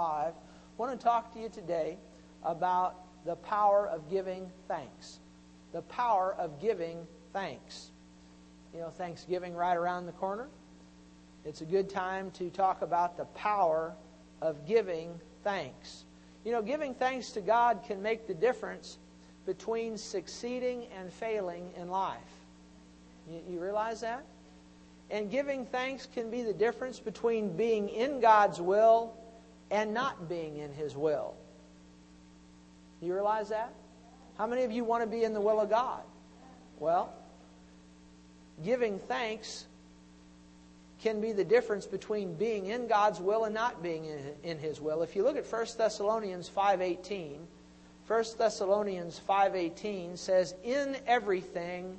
5. I want to talk to you today about the power of giving thanks. The power of giving thanks. You know, Thanksgiving right around the corner. It's a good time to talk about the power of giving thanks. You know, giving thanks to God can make the difference between succeeding and failing in life. You, you, realize that? And giving thanks can be the difference between being in God's will and not being in His will. You realize that? How many of you want to be in the will of God? Well, giving thanks can be the difference between being in God's will and not being in, his will. If you look at 1 Thessalonians 5:18, 1 Thessalonians 5:18 says in everything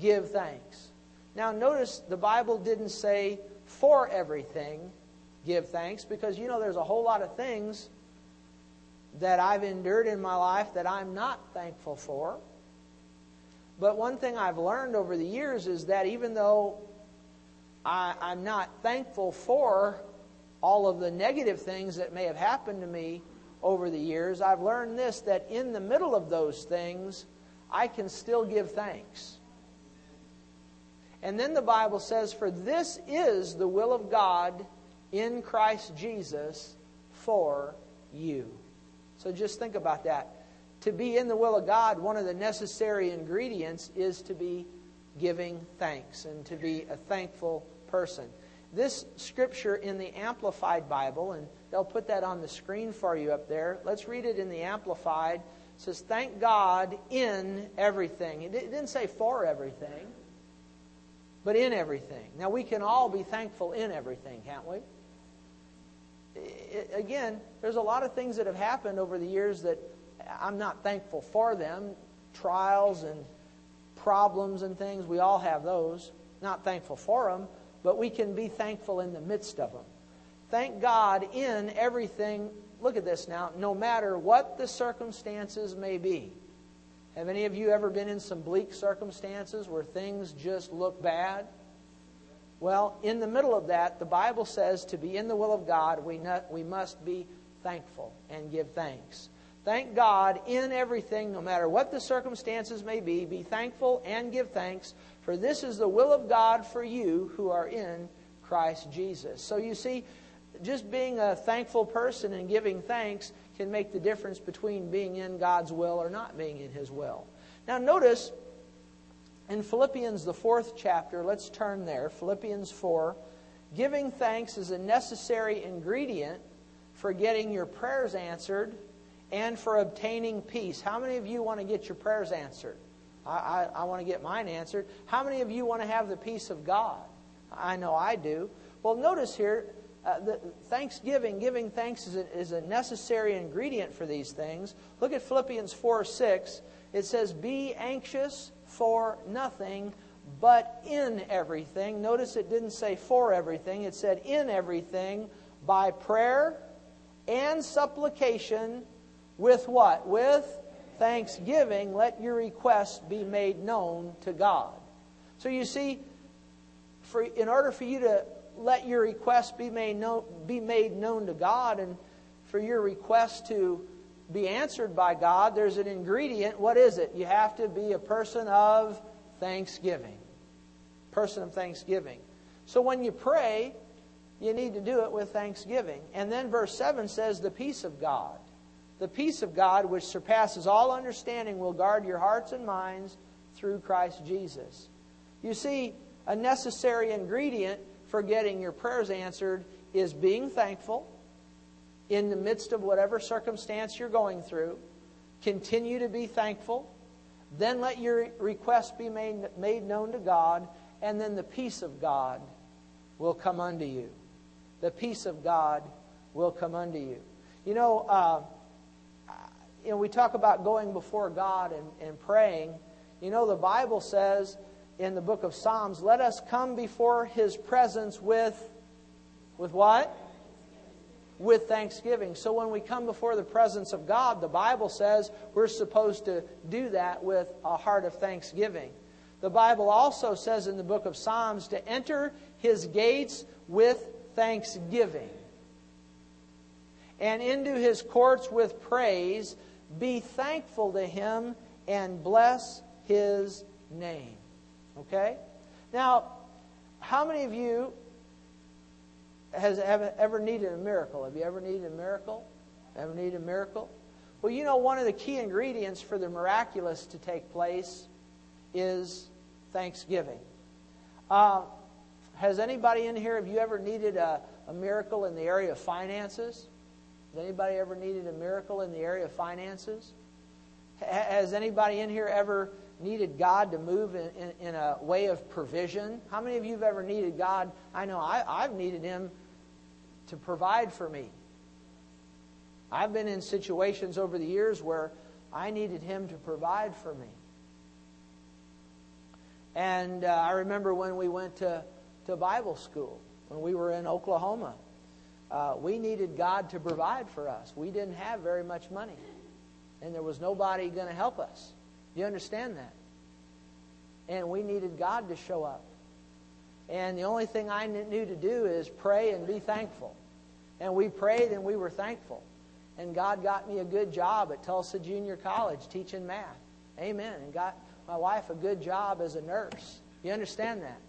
give thanks. Now notice the Bible didn't say for everything give thanks because you know there's a whole lot of things that I've endured in my life that I'm not thankful for. But one thing I've learned over the years is that even though I, I'm not thankful for all of the negative things that may have happened to me over the years, I've learned this that in the middle of those things, I can still give thanks. And then the Bible says, For this is the will of God in Christ Jesus for you. So just think about that. To be in the will of God, one of the necessary ingredients is to be giving thanks and to be a thankful person. This scripture in the Amplified Bible, and they'll put that on the screen for you up there. Let's read it in the Amplified. It says, Thank God in everything. It didn't say for everything, but in everything. Now, we can all be thankful in everything, can't we? Again, there's a lot of things that have happened over the years that I'm not thankful for them. Trials and problems and things, we all have those. Not thankful for them, but we can be thankful in the midst of them. Thank God in everything. Look at this now. No matter what the circumstances may be. Have any of you ever been in some bleak circumstances where things just look bad? Well, in the middle of that, the Bible says to be in the will of God, we, not, we must be thankful and give thanks. Thank God in everything, no matter what the circumstances may be. Be thankful and give thanks, for this is the will of God for you who are in Christ Jesus. So you see, just being a thankful person and giving thanks can make the difference between being in God's will or not being in His will. Now, notice in Philippians, the fourth chapter, let's turn there. Philippians 4. Giving thanks is a necessary ingredient for getting your prayers answered and for obtaining peace. How many of you want to get your prayers answered? I, I, I want to get mine answered. How many of you want to have the peace of God? I know I do. Well, notice here, uh, the thanksgiving, giving thanks is a, is a necessary ingredient for these things. Look at Philippians 4 6. It says, Be anxious for nothing, but in everything. Notice it didn't say for everything, it said in everything by prayer and supplication with what? With thanksgiving, let your requests be made known to God. So you see, for, in order for you to let your requests be made, known, be made known to God and for your request to be answered by God, there's an ingredient. What is it? You have to be a person of thanksgiving. Person of thanksgiving. So when you pray, you need to do it with thanksgiving. And then verse 7 says, the peace of God. The peace of God, which surpasses all understanding, will guard your hearts and minds through Christ Jesus. You see, a necessary ingredient for getting your prayers answered is being thankful in the midst of whatever circumstance you're going through. Continue to be thankful. Then let your request be made, made known to God, and then the peace of God will come unto you. The peace of God will come unto you. You know, uh, you know, we talk about going before God and, and praying. You know, the Bible says in the book of Psalms, let us come before his presence with, with what? With thanksgiving. So when we come before the presence of God, the Bible says we're supposed to do that with a heart of thanksgiving. The Bible also says in the book of Psalms to enter his gates with thanksgiving and into his courts with praise. Be thankful to him and bless his name. Okay? Now, how many of you has ever, needed a miracle? Have you ever needed a miracle? Ever needed a miracle? Well, you know, one of the key ingredients for the miraculous to take place is thanksgiving. Uh, has anybody in here, have you ever needed a, a miracle in the area of finances? Has anybody ever needed a miracle in the area of finances? Has anybody in here ever needed God to move in, in, in, a way of provision? How many of you have ever needed God? I know I, I've needed Him to provide for me. I've been in situations over the years where I needed Him to provide for me. And uh, I remember when we went to, to Bible school, when we were in Oklahoma, uh, we needed God to provide for us. We didn't have very much money, and there was nobody going to help us. You understand that? And we needed God to show up. And the only thing I knew to do is pray and be thankful. And we prayed and we were thankful. And God got me a good job at Tulsa Junior College teaching math. Amen. And got my wife a good job as a nurse. You understand that?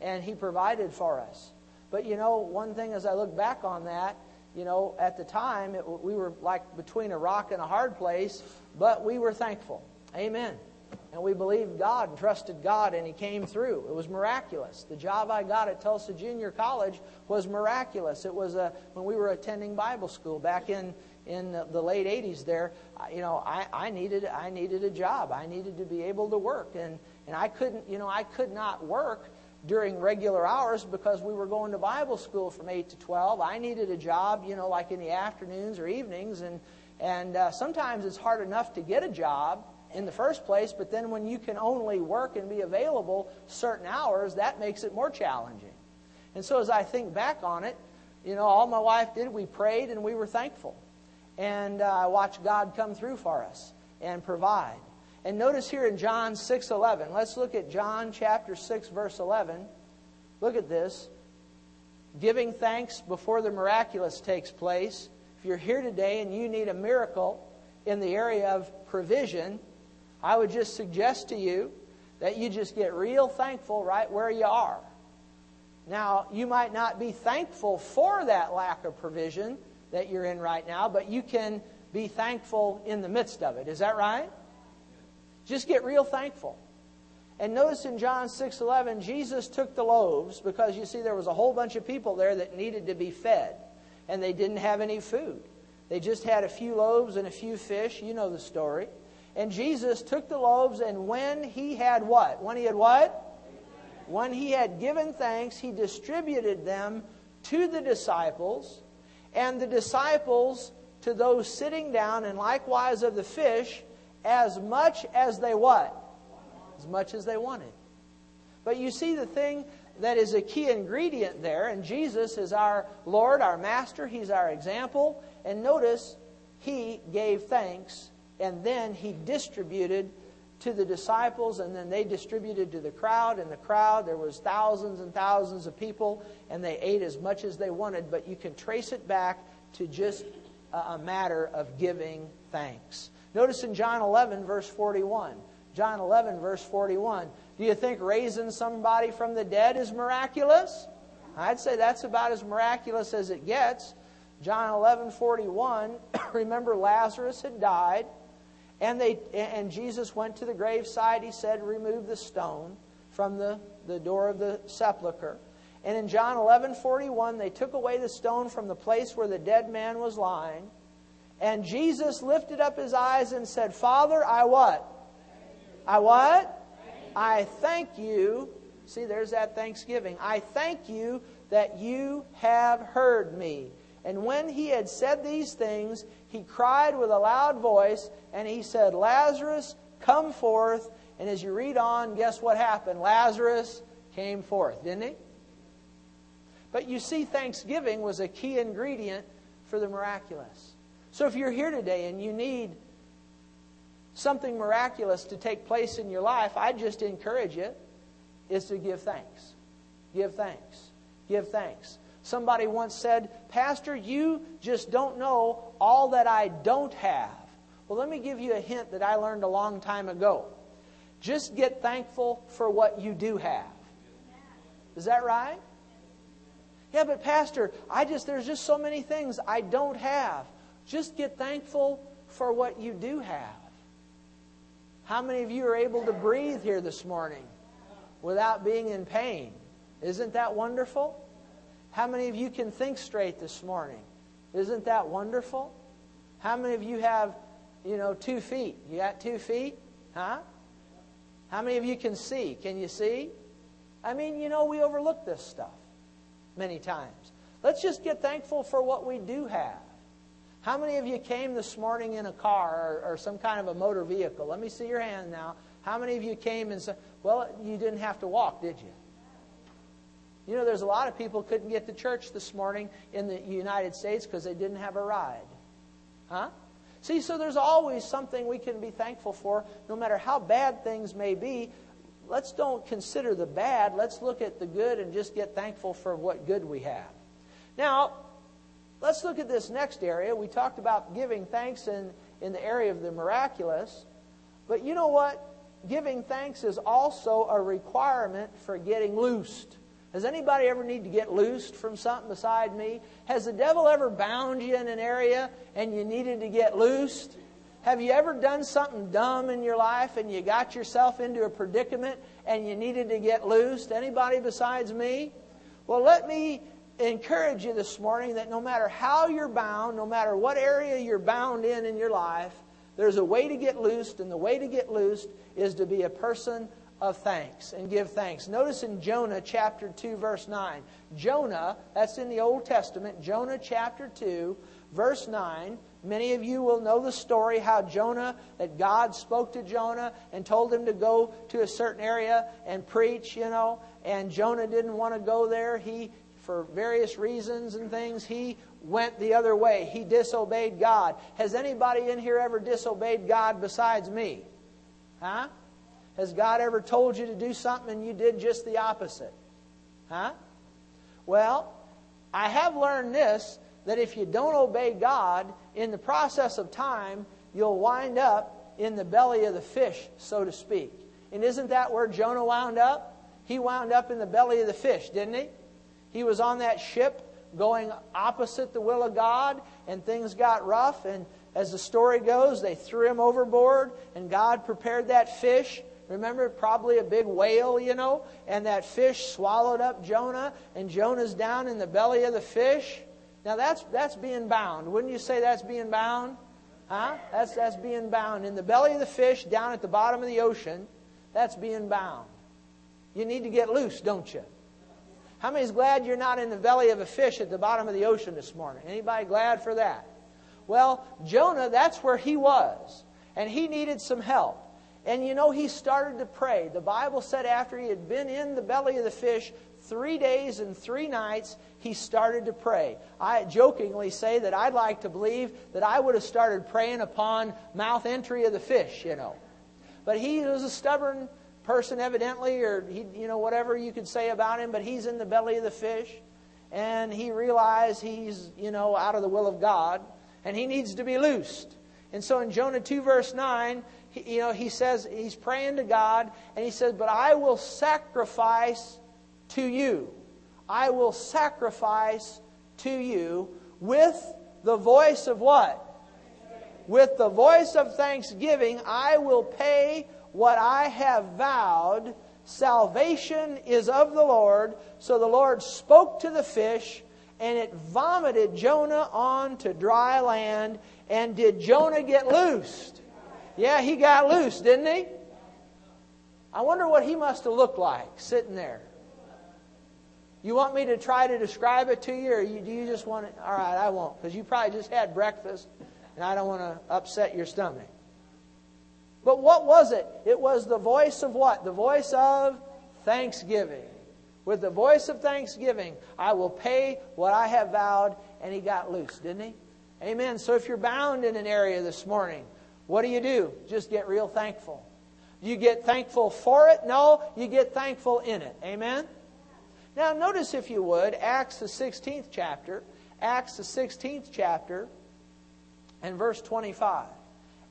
And He provided for us. But you know, one thing as I look back on that, you know, at the time, it, we were like between a rock and a hard place, but we were thankful. Amen. And we believed God and trusted God, and He came through. It was miraculous. The job I got at Tulsa Junior College was miraculous. It was a, when we were attending Bible school back in in the late 80s there, you know, I, I needed I needed a job. I needed to be able to work, and and I couldn't, you know, I could not work during regular hours because we were going to Bible school from 8 to 12. I needed a job, you know, like in the afternoons or evenings, and and uh, sometimes it's hard enough to get a job in the first place, but then when you can only work and be available certain hours, that makes it more challenging. And so as I think back on it, you know, all my wife did, we prayed and we were thankful and uh, watched God come through for us and provide. And notice here in John 6:11. Let's look at John chapter 6 verse 11. Look at this. Giving thanks before the miraculous takes place. If you're here today and you need a miracle in the area of provision, I would just suggest to you that you just get real thankful right where you are. Now, you might not be thankful for that lack of provision, that you're in right now, but you can be thankful in the midst of it. Is that right? Just get real thankful. And notice in John 6:11 Jesus took the loaves because you see there was a whole bunch of people there that needed to be fed and they didn't have any food. They just had a few loaves and a few fish, you know the story. And Jesus took the loaves and when he had what? When he had what? When he had given thanks, he distributed them to the disciples and the disciples to those sitting down, and likewise of the fish, as much as they what? As much as they wanted. But you see the thing that is a key ingredient there, and Jesus is our Lord, our Master, He's our example. And notice, He gave thanks, and then He distributed to the disciples and then they distributed to the crowd and the crowd there was thousands and thousands of people and they ate as much as they wanted. But you can trace it back to just a matter of giving thanks. Notice in john 11 verse 41 john 11 verse 41 do you think raising somebody from the dead is miraculous? I'd say that's about as miraculous as it gets. John 11 41 remember lazarus had died and, they, and Jesus went to the graveside. He said, Remove the stone from the, the door of the sepulchre. And in John 11 41, they took away the stone from the place where the dead man was lying. And Jesus lifted up his eyes and said, Father, I what? I what? I thank you. See, there's that thanksgiving. I thank you that you have heard me. And when he had said these things, he cried with a loud voice, and he said, Lazarus, come forth. And as you read on, guess what happened? Lazarus came forth, didn't he? But you see, thanksgiving was a key ingredient for the miraculous. So if you're here today and you need something miraculous to take place in your life, I just encourage you is to give thanks. Give thanks. Give thanks. Somebody once said, Pastor, you just don't know all that I don't have. Well, let me give you a hint that I learned a long time ago. Just get thankful for what you do have. Is that right? Yeah, but Pastor, I just there's just so many things I don't have. Just get thankful for what you do have. How many of you are able to breathe here this morning without being in pain? Isn't that wonderful? How many of you can think straight this morning? Isn't that wonderful? How many of you have, you know, two feet? You got two feet? Huh? How many of you can see? Can you see? I mean, you know, we overlook this stuff many times. Let's just get thankful for what we do have. How many of you came this morning in a car or, or, some kind of a motor vehicle? Let me see your hand now. How many of you came and said, well, you didn't have to walk, did you? You know, there's a lot of people couldn't get to church this morning in the United States because they didn't have a ride. Huh? See, so there's always something we can be thankful for, no matter how bad things may be. Let's don't consider the bad. Let's look at the good and just get thankful for what good we have. Now, let's look at this next area. We talked about giving thanks in, in the area of the miraculous. But you know what? Giving thanks is also a requirement for getting loosed. Has anybody ever need to get loosed from something beside me? Has the devil ever bound you in an area and you needed to get loosed? Have you ever done something dumb in your life and you got yourself into a predicament and you needed to get loosed? Anybody besides me? Well, let me encourage you this morning that no matter how you're bound, no matter what area you're bound in in your life, there's a way to get loosed, and the way to get loosed is to be a person of thanks and give thanks. Notice in Jonah chapter 2, verse 9. Jonah, that's in the Old Testament, Jonah chapter 2, verse 9. Many of you will know the story how Jonah, that God spoke to Jonah and told him to go to a certain area and preach, you know, and Jonah didn't want to go there. He, for various reasons and things, he went the other way. He disobeyed God. Has anybody in here ever disobeyed God besides me? Huh? Has God ever told you to do something and you did just the opposite? Huh? Well, I have learned this that if you don't obey God, in the process of time, you'll wind up in the belly of the fish, so to speak. And isn't that where Jonah wound up? He wound up in the belly of the fish, didn't he? He was on that ship going opposite the will of God, and things got rough. And as the story goes, they threw him overboard, and God prepared that fish Remember, probably a big whale, you know, and that fish swallowed up Jonah, and Jonah's down in the belly of the fish. Now that's that's being bound. Wouldn't you say that's being bound? Huh? That's that's being bound in the belly of the fish, down at the bottom of the ocean. That's being bound. You need to get loose, don't you? How many's glad you're not in the belly of a fish at the bottom of the ocean this morning? Anybody glad for that? Well, Jonah, that's where he was, and he needed some help. And you know, he started to pray. The Bible said after he had been in the belly of the fish three days and three nights, he started to pray. I jokingly say that I'd like to believe that I would have started praying upon mouth entry of the fish, you know. But he was a stubborn person, evidently, or he, you know, whatever you could say about him, but he's in the belly of the fish. And he realized he's, you know, out of the will of God, and he needs to be loosed. And so in Jonah 2, verse 9, he, you know, he says, he's praying to God, and he says, But I will sacrifice to you. I will sacrifice to you with the voice of what? With the voice of thanksgiving, I will pay what I have vowed. Salvation is of the Lord. So the Lord spoke to the fish, and it vomited Jonah onto dry land. And did Jonah get loosed? Yeah, he got loose, didn't he? I wonder what he must have looked like sitting there. You want me to try to describe it to you, or you, do you just want to? All right, I won't, because you probably just had breakfast, and I don't want to upset your stomach. But what was it? It was the voice of what? The voice of thanksgiving. With the voice of thanksgiving, I will pay what I have vowed, and he got loose, didn't he? Amen. So if you're bound in an area this morning, what do you do? Just get real thankful. You get thankful for it? No, you get thankful in it. Amen? Now, notice, if you would, Acts the 16th chapter. Acts the 16th chapter and verse 25.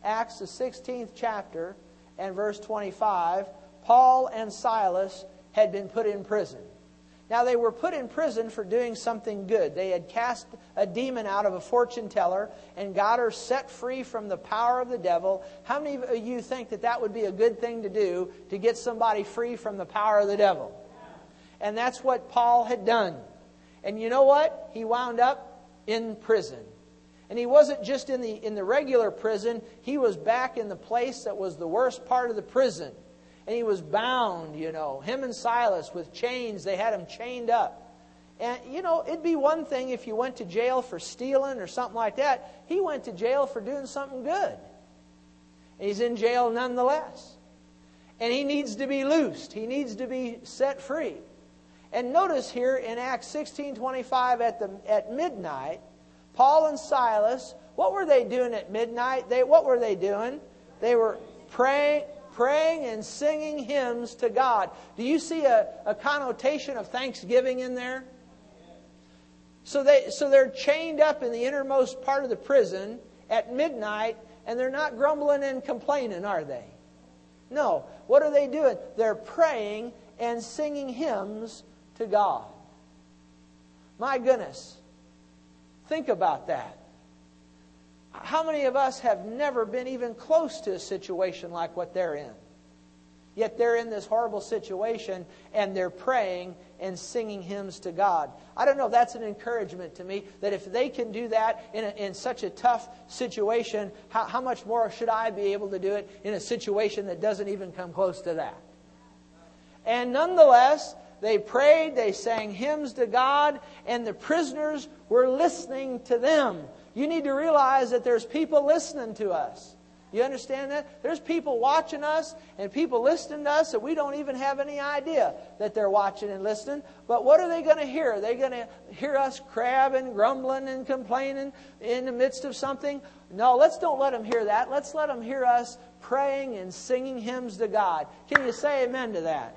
Acts the 16th chapter and verse 25. Paul and Silas had been put in prison. Now, they were put in prison for doing something good. They had cast a demon out of a fortune teller and got her set free from the power of the devil. How many of you think that that would be a good thing to do to get somebody free from the power of the devil? And that's what Paul had done. And you know what? He wound up in prison. And he wasn't just in the, in the regular prison, he was back in the place that was the worst part of the prison and he was bound, you know. Him and Silas with chains, they had him chained up. And, you know, it'd be one thing if you went to jail for stealing or something like that. He went to jail for doing something good. He's in jail nonetheless. And he needs to be loosed, he needs to be set free. And notice here in Acts 16:25 at the at midnight, Paul and Silas, what were they doing at midnight? They what were they doing? They were praying praying and singing hymns to God. Do you see a, a connotation of thanksgiving in there? So, they, so they're chained up in the innermost part of the prison at midnight, and they're not grumbling and complaining, are they? No. What are they doing? They're praying and singing hymns to God. My goodness. Think about that. How many of us have never been even close to a situation like what they're in? Yet they're in this horrible situation and they're praying and singing hymns to God. I don't know, that's an encouragement to me that if they can do that in, a, in such a tough situation, how, how much more should I be able to do it in a situation that doesn't even come close to that? And nonetheless, they prayed, they sang hymns to God, and the prisoners were listening to them. You need to realize that there's people listening to us. You understand that? There's people watching us and people listening to us that we don't even have any idea that they're watching and listening. But what are they going to hear? Are they going to hear us crabbing, grumbling, and complaining in the midst of something? No, let's don't let them hear that. Let's let them hear us praying and singing hymns to God. Can you say amen to that?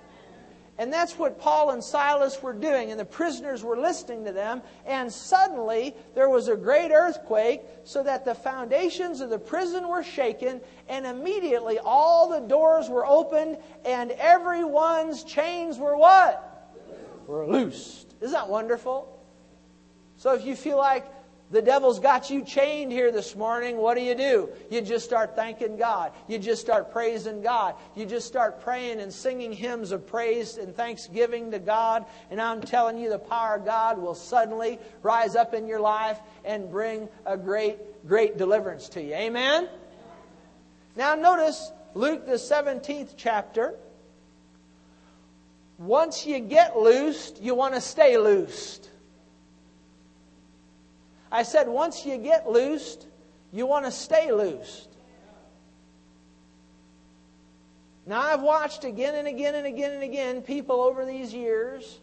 And that's what Paul and Silas were doing, and the prisoners were listening to them. And suddenly there was a great earthquake, so that the foundations of the prison were shaken, and immediately all the doors were opened, and everyone's chains were what? Were loosed. Isn't that wonderful? So if you feel like the devil's got you chained here this morning. What do you do? You just start thanking God. You just start praising God. You just start praying and singing hymns of praise and thanksgiving to God. And I'm telling you, the power of God will suddenly rise up in your life and bring a great, great deliverance to you. Amen? Now, notice Luke, the 17th chapter. Once you get loosed, you want to stay loosed. I said, once you get loosed, you want to stay loosed. Now, I've watched again and again and again and again people over these years,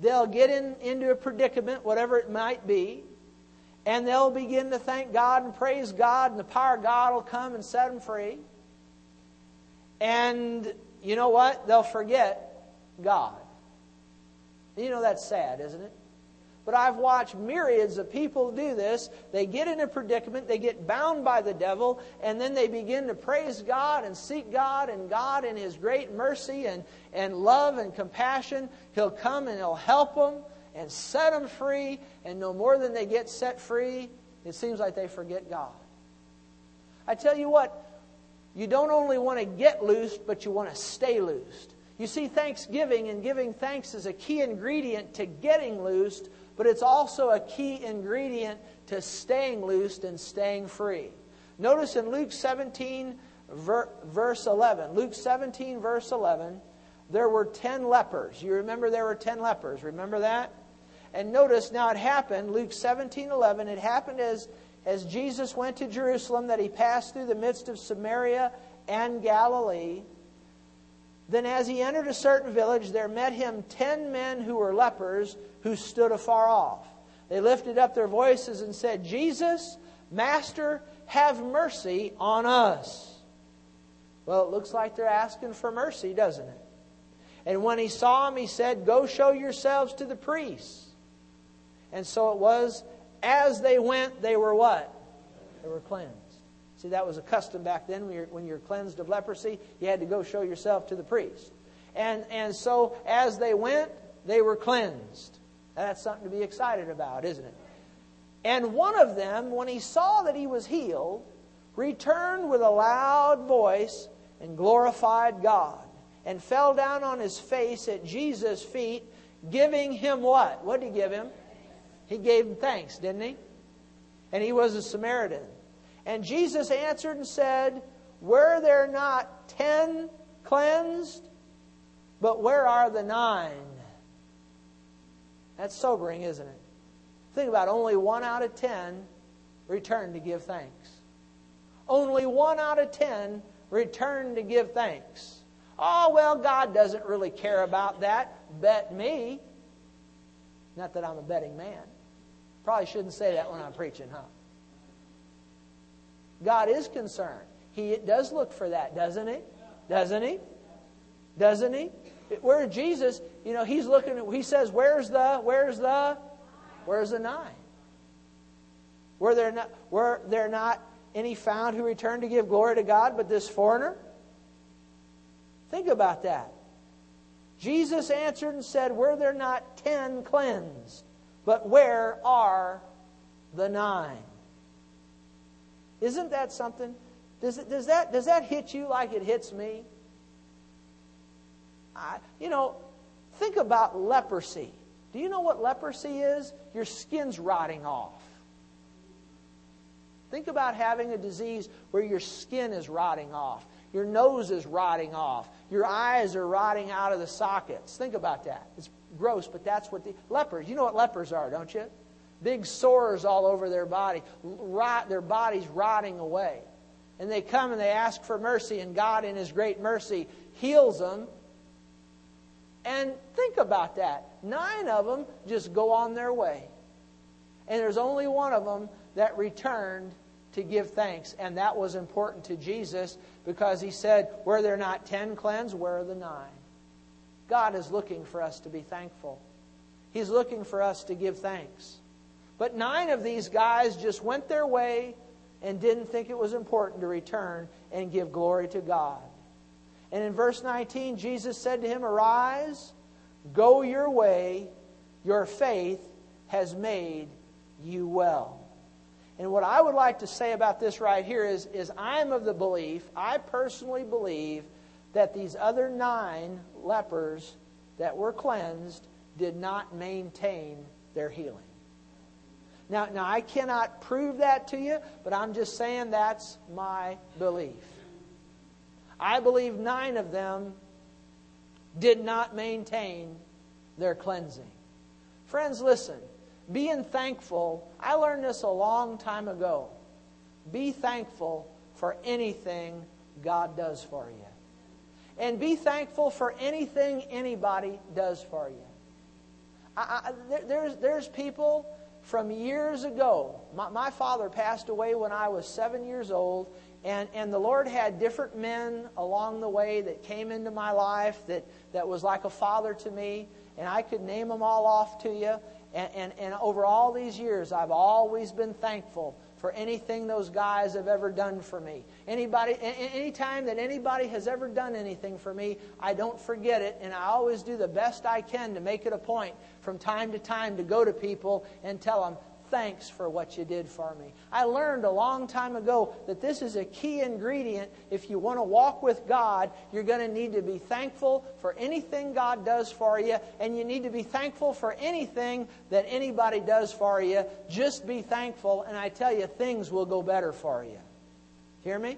they'll get in, into a predicament, whatever it might be, and they'll begin to thank God and praise God, and the power of God will come and set them free. And you know what? They'll forget God. You know that's sad, isn't it? But I've watched myriads of people do this. They get in a predicament, they get bound by the devil, and then they begin to praise God and seek God, and God, in His great mercy and, and love and compassion, He'll come and He'll help them and set them free. And no more than they get set free, it seems like they forget God. I tell you what, you don't only want to get loosed, but you want to stay loosed. You see, thanksgiving and giving thanks is a key ingredient to getting loosed but it's also a key ingredient to staying loosed and staying free. Notice in Luke 17, verse 11, Luke 17, verse 11, there were 10 lepers. You remember there were 10 lepers. Remember that? And notice now it happened, Luke 17, 11, it happened as, as Jesus went to Jerusalem that he passed through the midst of Samaria and Galilee. Then, as he entered a certain village, there met him ten men who were lepers who stood afar off. They lifted up their voices and said, Jesus, Master, have mercy on us. Well, it looks like they're asking for mercy, doesn't it? And when he saw him, he said, Go show yourselves to the priests. And so it was, as they went, they were what? They were cleansed. See, that was a custom back then. When you're, when you're cleansed of leprosy, you had to go show yourself to the priest. And, and so as they went, they were cleansed. That's something to be excited about, isn't it? And one of them, when he saw that he was healed, returned with a loud voice and glorified God and fell down on his face at Jesus' feet, giving him what? What did he give him? He gave him thanks, didn't he? And he was a Samaritan. And Jesus answered and said, Were there not ten cleansed? But where are the nine? That's sobering, isn't it? Think about it. only one out of ten returned to give thanks. Only one out of ten returned to give thanks. Oh, well, God doesn't really care about that. Bet me. Not that I'm a betting man. Probably shouldn't say that when I'm preaching, huh? God is concerned. He does look for that, doesn't he? Doesn't he? Doesn't he? Where Jesus, you know, he's looking at, he says, where's the, where's the, where's the nine? Were there not, were there not any found who returned to give glory to God but this foreigner? Think about that. Jesus answered and said, Were there not ten cleansed? But where are the nine? Isn't that something? Does, it, does, that, does that hit you like it hits me? I, you know, think about leprosy. Do you know what leprosy is? Your skin's rotting off. Think about having a disease where your skin is rotting off, your nose is rotting off, your eyes are rotting out of the sockets. Think about that. It's gross, but that's what the lepers, you know what lepers are, don't you? Big sores all over their body, rot, their bodies rotting away. And they come and they ask for mercy, and God, in His great mercy, heals them and think about that. Nine of them just go on their way. And there's only one of them that returned to give thanks. And that was important to Jesus because he said, Were there are not ten cleansed? Where are the nine? God is looking for us to be thankful. He's looking for us to give thanks. But nine of these guys just went their way and didn't think it was important to return and give glory to God. And in verse 19, Jesus said to him, Arise, go your way, your faith has made you well. And what I would like to say about this right here is, is I'm of the belief, I personally believe, that these other nine lepers that were cleansed did not maintain their healing. Now, now I cannot prove that to you, but I'm just saying that's my belief. I believe nine of them did not maintain their cleansing. Friends, listen. Being thankful, I learned this a long time ago. Be thankful for anything God does for you. And be thankful for anything anybody does for you. I, I, there's, there's people from years ago. My, my father passed away when I was seven years old, and, and the Lord had different men along the way that came into my life that, that was like a father to me, and I could name them all off to you. And, and, and over all these years, I've always been thankful for anything those guys have ever done for me. Anybody, any time that anybody has ever done anything for me, I don't forget it, and I always do the best I can to make it a point from time to time to go to people and tell them, thanks for what you did for me. I learned a long time ago that this is a key ingredient. If you want to walk with God, you're going to need to be thankful for anything God does for you, and you need to be thankful for anything that anybody does for you. Just be thankful, and I tell you, things will go better for you. Hear me?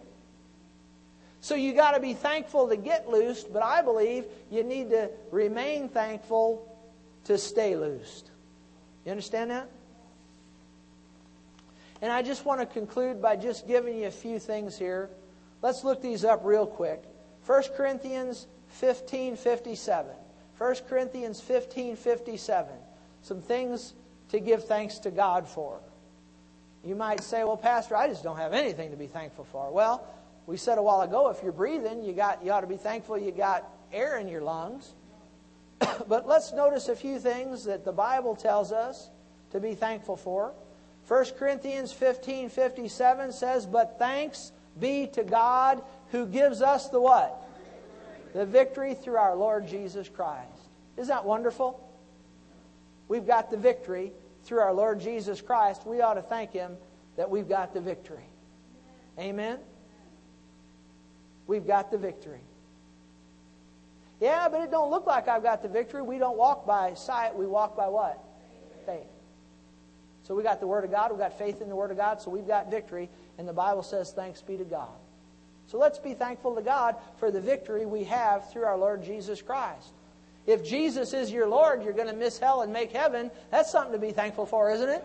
So you got to be thankful to get loosed, but I believe you need to remain thankful to stay loosed. You understand that? And I just want to conclude by just giving you a few things here. Let's look these up real quick. 1 Corinthians 15 57. 1 Corinthians 15 57. Some things to give thanks to God for. You might say, well, Pastor, I just don't have anything to be thankful for. Well, we said a while ago, if you're breathing, you, got, you ought to be thankful you got air in your lungs. but let's notice a few things that the Bible tells us to be thankful for. 1 Corinthians 15 57 says, But thanks be to God who gives us the what? The victory through our Lord Jesus Christ. Isn't that wonderful? We've got the victory through our Lord Jesus Christ. We ought to thank Him that we've got the victory. Amen? We've got the victory. Yeah, but it don't look like I've got the victory. We don't walk by sight, we walk by what? Faith. So we got the Word of God, we've got faith in the Word of God, so we've got victory, and the Bible says, Thanks be to God. So let's be thankful to God for the victory we have through our Lord Jesus Christ. If Jesus is your Lord, you're going to miss hell and make heaven. That's something to be thankful for, isn't it?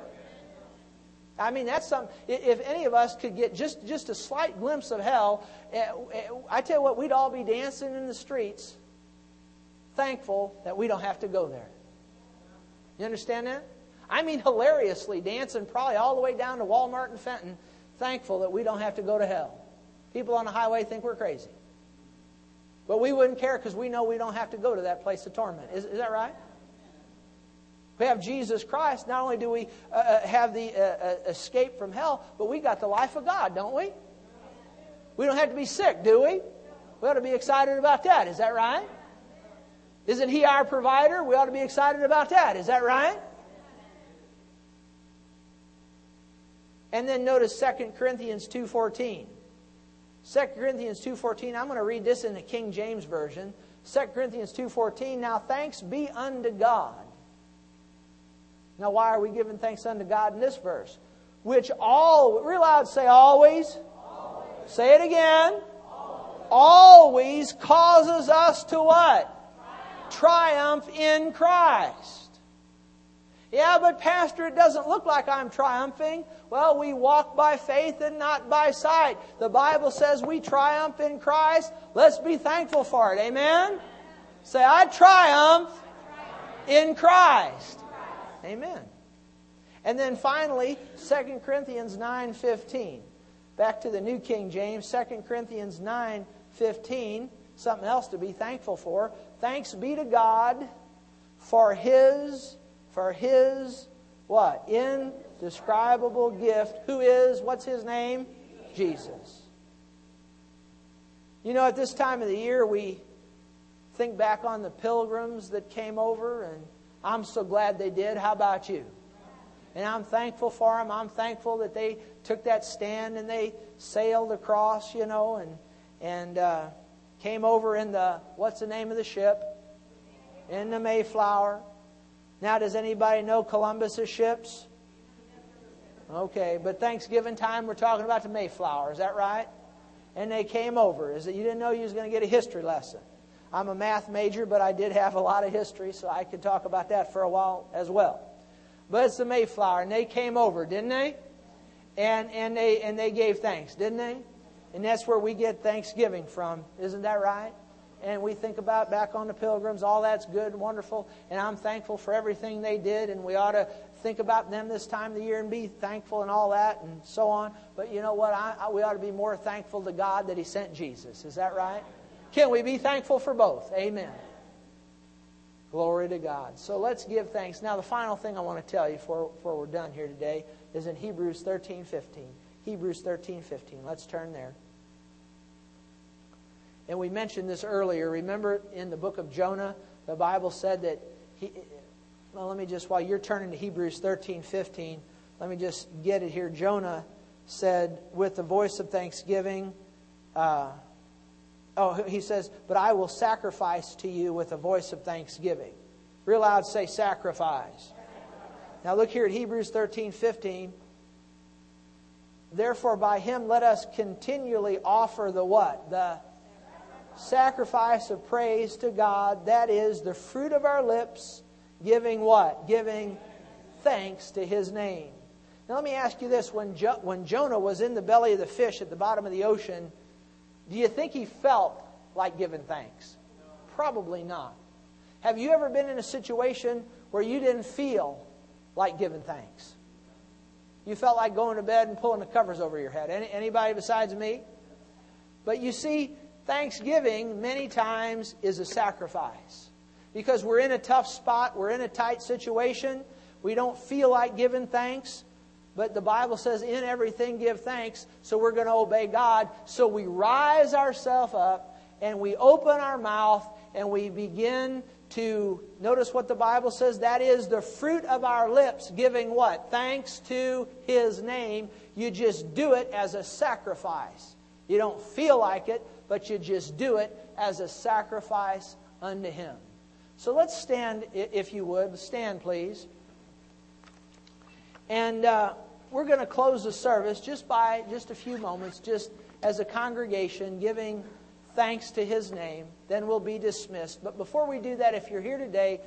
I mean, that's something. If any of us could get just, just a slight glimpse of hell, eh, eh, I tell you what, we'd all be dancing in the streets thankful that we don't have to go there. You understand that? I mean, hilariously dancing probably all the way down to Walmart and Fenton, thankful that we don't have to go to hell. People on the highway think we're crazy. But we wouldn't care because we know we don't have to go to that place of torment. Is, is that right? We have Jesus Christ. Not only do we uh, uh have the uh, uh, escape from hell, but we got the life of God, don't we? We don't have to be sick, do we? We ought to be excited about that. Is that right? Isn't He our provider? We ought to be excited about that. Is that right? And then notice 2 Corinthians 2.14. 2 Corinthians 2.14, I'm going to read this in the King James Version. 2 Corinthians 2.14, Now thanks be unto God. Now why are we giving thanks unto God in this verse? Which all, real loud say always. always. Say it again. Always. always causes us to what? triumph in Christ. Yeah, but Pastor, it doesn't look like I'm triumphing. Well, we walk by faith and not by sight. The Bible says we triumph in Christ. Let's be thankful for it. Amen? Say, I triumph in Christ. Amen. And then finally, 2 Corinthians 9.15. Back to the New King James, 2 Corinthians 9.15. Something else to be thankful for. Thanks be to God for his for his what? Indescribable gift. Who is what's his name? Jesus. You know, at this time of the year we think back on the pilgrims that came over and I'm so glad they did. How about you? And I'm thankful for them. I'm thankful that they took that stand and they sailed across, you know, and and uh, came over in the, what's the name of the ship? In the Mayflower. Now, does anybody know Columbus's ships? Okay, but Thanksgiving time, we're talking about the Mayflower. Is that right? And they came over. Is it you didn't know you was going to get a history lesson? I'm a math major, but I did have a lot of history, so I could talk about that for a while as well. But it's the Mayflower, and they came over, didn't they? And and they and they gave thanks, didn't they? And that's where we get Thanksgiving from. Isn't that right? And we think about back on the pilgrims, all that's good and wonderful. And I'm thankful for everything they did. And we ought to think about them this time of the year and be thankful and all that and so on. But you know what? I, I, we ought to be more thankful to God that He sent Jesus. Is that right? Can we be thankful for both? Amen. Glory to God. So let's give thanks. Now, the final thing I want to tell you before, before we're done here today is in Hebrews 13 15. Hebrews 13, 15. Let's turn there. And we mentioned this earlier. Remember in the book of Jonah, the Bible said that he. Well, let me just, while you're turning to Hebrews 13, 15, let me just get it here. Jonah said, with the voice of thanksgiving, uh, oh, he says, but I will sacrifice to you with a voice of thanksgiving. Real loud say sacrifice. Now look here at Hebrews 13, 15. Therefore, by him let us continually offer the what? The sacrifice of praise to God. That is the fruit of our lips, giving what? Giving thanks to his name. Now, let me ask you this when, jo- when Jonah was in the belly of the fish at the bottom of the ocean, do you think he felt like giving thanks? Probably not. Have you ever been in a situation where you didn't feel like giving thanks? you felt like going to bed and pulling the covers over your head. Any, anybody besides me? But you see, Thanksgiving many times is a sacrifice. because we're in a tough spot, we're in a tight situation, we don't feel like giving thanks. But the Bible says, in everything give thanks, so we're going to obey God. So we rise ourselves up and we open our mouth and we begin to notice what the Bible says that is the fruit of our lips giving what? Thanks to His name. You just do it as a sacrifice. You don't feel like it, but you just do it as a sacrifice unto Him. So let's stand, if you would. Stand, please. And uh, we're going to close the service just by just a few moments, just as a congregation, giving thanks to His name. Then we'll be dismissed. But before we do that, if you're here today,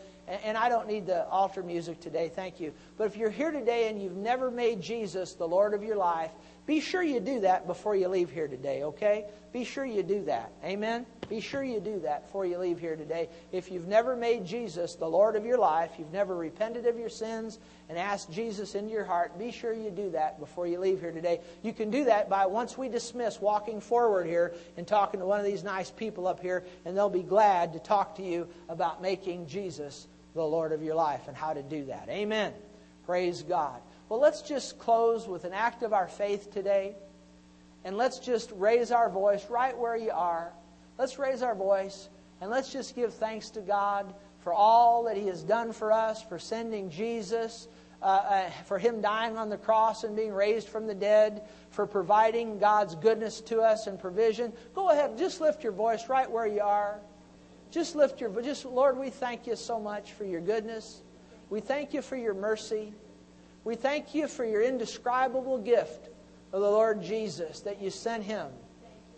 and I don't need the altar music today, thank you. But if you're here today and you've never made Jesus the Lord of your life, be sure you do that before you leave here today, okay? Be sure you do that. Amen? Be sure you do that before you leave here today. If you've never made Jesus the Lord of your life, you've never repented of your sins and asked Jesus into your heart, be sure you do that before you leave here today. You can do that by, once we dismiss, walking forward here and talking to one of these nice people up here, and they'll be glad to talk to you about making Jesus the Lord of your life and how to do that. Amen. Praise God. Well, let's just close with an act of our faith today. And let's just raise our voice right where you are. Let's raise our voice and let's just give thanks to God for all that He has done for us, for sending Jesus, uh, uh, for Him dying on the cross and being raised from the dead, for providing God's goodness to us and provision. Go ahead, just lift your voice right where you are. Just lift your just Lord, we thank you so much for your goodness. We thank you for your mercy. We thank you for your indescribable gift of the Lord Jesus, that you sent him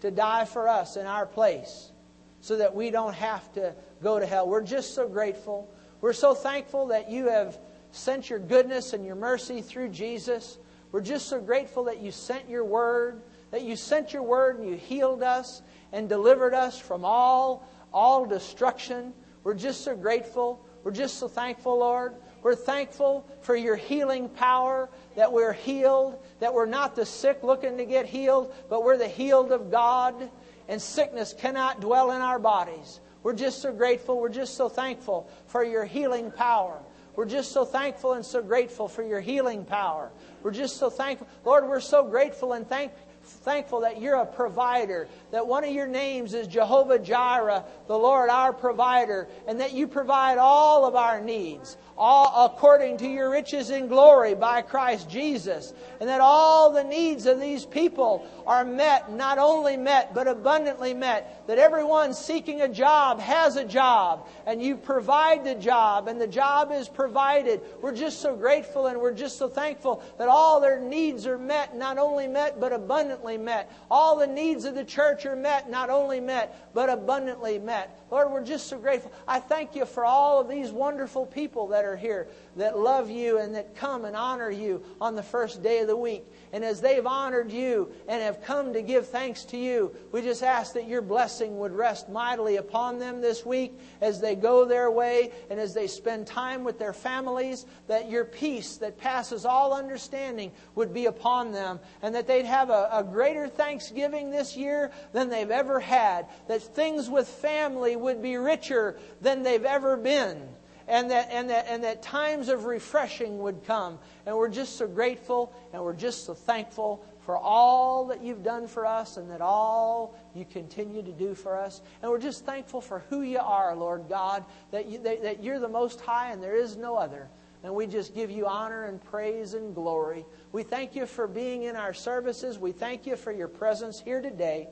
to die for us in our place so that we don't have to go to hell. We're just so grateful. We're so thankful that you have sent your goodness and your mercy through Jesus. We're just so grateful that you sent your word, that you sent your word and you healed us and delivered us from all, all destruction. We're just so grateful. We're just so thankful, Lord. We're thankful for your healing power, that we're healed, that we're not the sick looking to get healed, but we're the healed of God, and sickness cannot dwell in our bodies. We're just so grateful. We're just so thankful for your healing power. We're just so thankful and so grateful for your healing power. We're just so thankful. Lord, we're so grateful and thank, thankful that you're a provider, that one of your names is Jehovah Jireh, the Lord our provider, and that you provide all of our needs all according to your riches in glory by Christ Jesus. And that all the needs of these people are met, not only met, but abundantly met. That everyone seeking a job has a job, and you provide the job, and the job is provided. We're just so grateful and we're just so thankful that all their needs are met, not only met, but abundantly met. All the needs of the church are met, not only met, but abundantly met. Lord, we're just so grateful. I thank you for all of these wonderful people that are here that love you and that come and honor you on the first day of the week. And as they've honored you and have come to give thanks to you, we just ask that your blessing would rest mightily upon them this week as they go their way and as they spend time with their families, that your peace that passes all understanding would be upon them and that they'd have a, a greater thanksgiving this year than they've ever had, that things with family would be richer than they've ever been and that, and, that, and that times of refreshing would come. And we're just so grateful and we're just so thankful for all that you've done for us and that all you continue to do for us. And we're just thankful for who you are, Lord God, that, you, that, that you're the most high and there is no other. And we just give you honor and praise and glory. We thank you for being in our services. We thank you for your presence here today.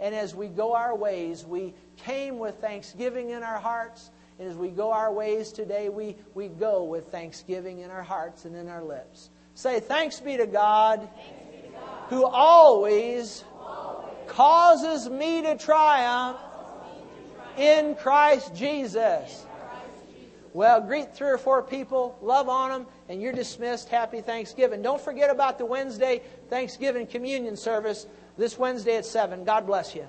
And as we go our ways, we came with thanksgiving in our hearts. And as we go our ways today, we, we go with thanksgiving in our hearts and in our lips. Say, Thanks be to God, be to God who always, always causes me to triumph, in Christ Jesus. Well, greet three or four people, love on them, and you're dismissed. Happy Thanksgiving. Don't forget about the Wednesday Thanksgiving communion service this Wednesday at 7. God bless you.